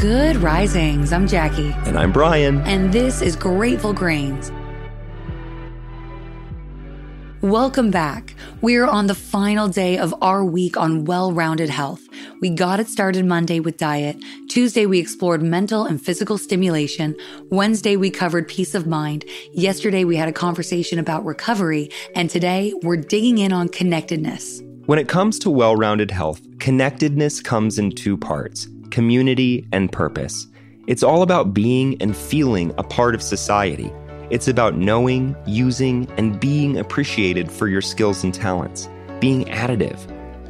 Good risings. I'm Jackie. And I'm Bryan. And this is Grateful Grains. Welcome back. We're on the final day of our week on well rounded health. We got it started Monday with diet. Tuesday, we explored mental and physical stimulation. Wednesday, we covered peace of mind. Yesterday, we had a conversation about recovery. And today, we're digging in on connectedness. When it comes to well rounded health, connectedness comes in two parts community, and purpose. It's all about being and feeling a part of society. It's about knowing, using, and being appreciated for your skills and talents, being additive.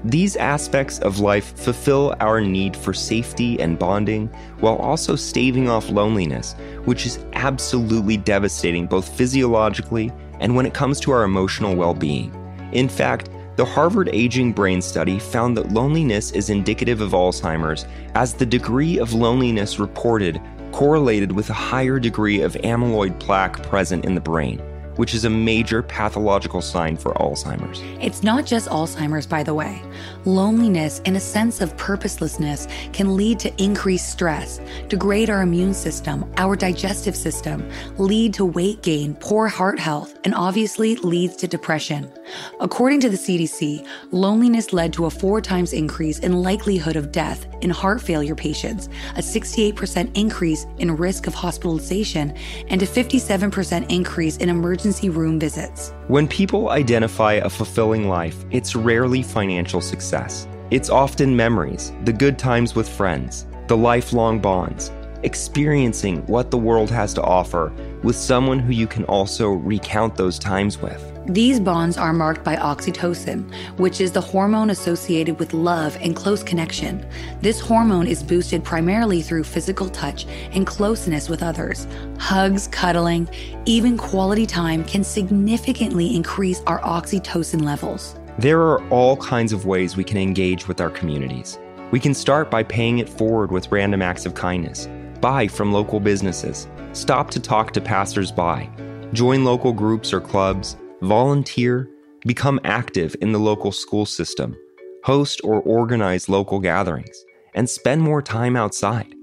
These aspects of life fulfill our need for safety and bonding while also staving off loneliness, which is absolutely devastating both physiologically and when it comes to our emotional well being. In fact, the Harvard Aging Brain Study found that loneliness is indicative of Alzheimer's, as the degree of loneliness reported correlated with a higher degree of amyloid plaque present in the brain which is a major pathological sign for Alzheimer's. It's not just Alzheimer's, by the way. Loneliness and a sense of purposelessness can lead to increased stress, degrade our immune system, our digestive system, lead to weight gain, poor heart health, and obviously leads to depression. According to the CDC, loneliness led to a four times increase in likelihood of death in heart failure patients, a 68% increase in risk of hospitalization, and a 57% increase in emergency room visits. When people identify a fulfilling life, it's rarely financial success. It's often memories, the good times with friends, the lifelong bonds, experiencing what the world has to offer with someone who you can also recount those times with. These bonds are marked by oxytocin, which is the hormone associated with love and close connection. This hormone is boosted primarily through physical touch and closeness with others. Hugs, cuddling, even quality time can significantly increase our oxytocin levels. There are all kinds of ways we can engage with our communities. We can start by paying it forward with random acts of kindness, buy from local businesses, stop to talk to passersby, join local groups or clubs volunteer, become active in the local school system, host or organize local gatherings, and spend more time outside.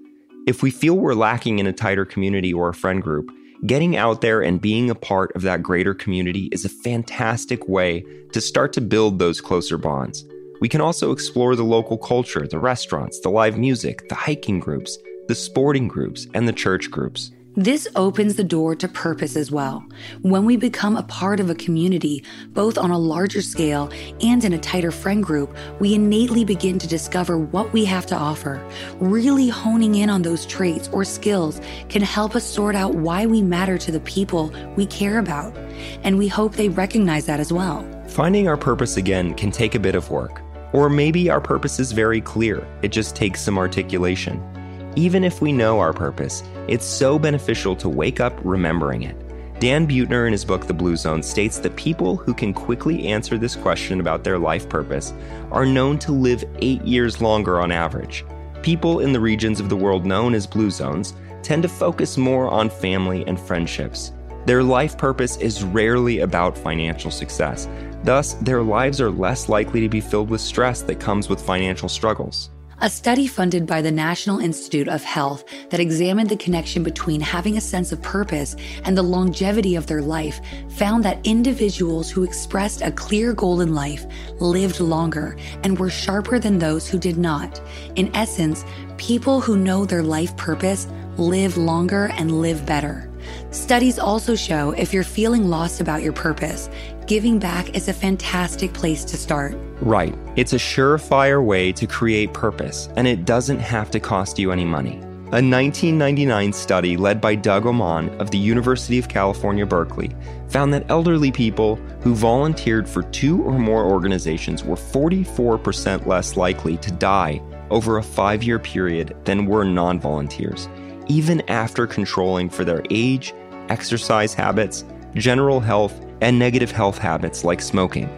If we feel we're lacking in a tighter community or a friend group, getting out there and being a part of that greater community is a fantastic way to start to build those closer bonds. We can also explore the local culture, the restaurants, the live music, the hiking groups, the sporting groups, and the church groups. This opens the door to purpose as well. When we become a part of a community, both on a larger scale and in a tighter friend group, we innately begin to discover what we have to offer. Really honing in on those traits or skills can help us sort out why we matter to the people we care about. And we hope they recognize that as well. Finding our purpose again can take a bit of work. Or maybe our purpose is very clear, it just takes some articulation. Even if we know our purpose, it's so beneficial to wake up remembering it. Dan Buettner, in his book The Blue Zone, states that people who can quickly answer this question about their life purpose are known to live eight years longer on average. People in the regions of the world known as blue zones tend to focus more on family and friendships. Their life purpose is rarely about financial success. Thus, their lives are less likely to be filled with stress that comes with financial struggles. A study funded by the National Institute of Health that examined the connection between having a sense of purpose and the longevity of their life found that individuals who expressed a clear goal in life lived longer and were sharper than those who did not. In essence, people who know their life purpose live longer and live better. Studies also show if you're feeling lost about your purpose, giving back is a fantastic place to start. Right. It's a surefire way to create purpose, and it doesn't have to cost you any money. A 1999 study led by Doug Oman of the University of California, Berkeley found that elderly people who volunteered for two or more organizations were 44% less likely to die over a five year period than were non volunteers, even after controlling for their age, exercise habits, general health, and negative health habits like smoking.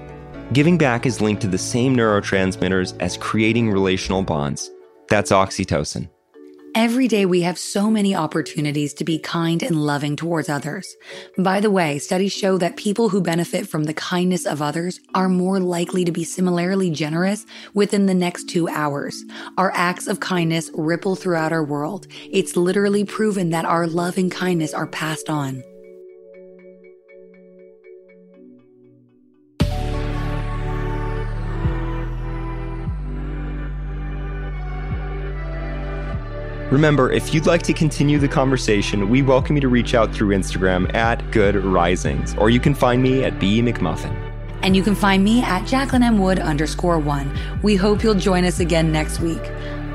Giving back is linked to the same neurotransmitters as creating relational bonds. That's oxytocin. Every day we have so many opportunities to be kind and loving towards others. By the way, studies show that people who benefit from the kindness of others are more likely to be similarly generous within the next two hours. Our acts of kindness ripple throughout our world. It's literally proven that our love and kindness are passed on. Remember, if you'd like to continue the conversation, we welcome you to reach out through Instagram at Good Risings, or you can find me at B McMullin. And you can find me at Jacqueline M. Wood underscore one. We hope you'll join us again next week.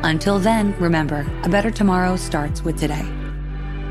Until then, remember, a better tomorrow starts with today.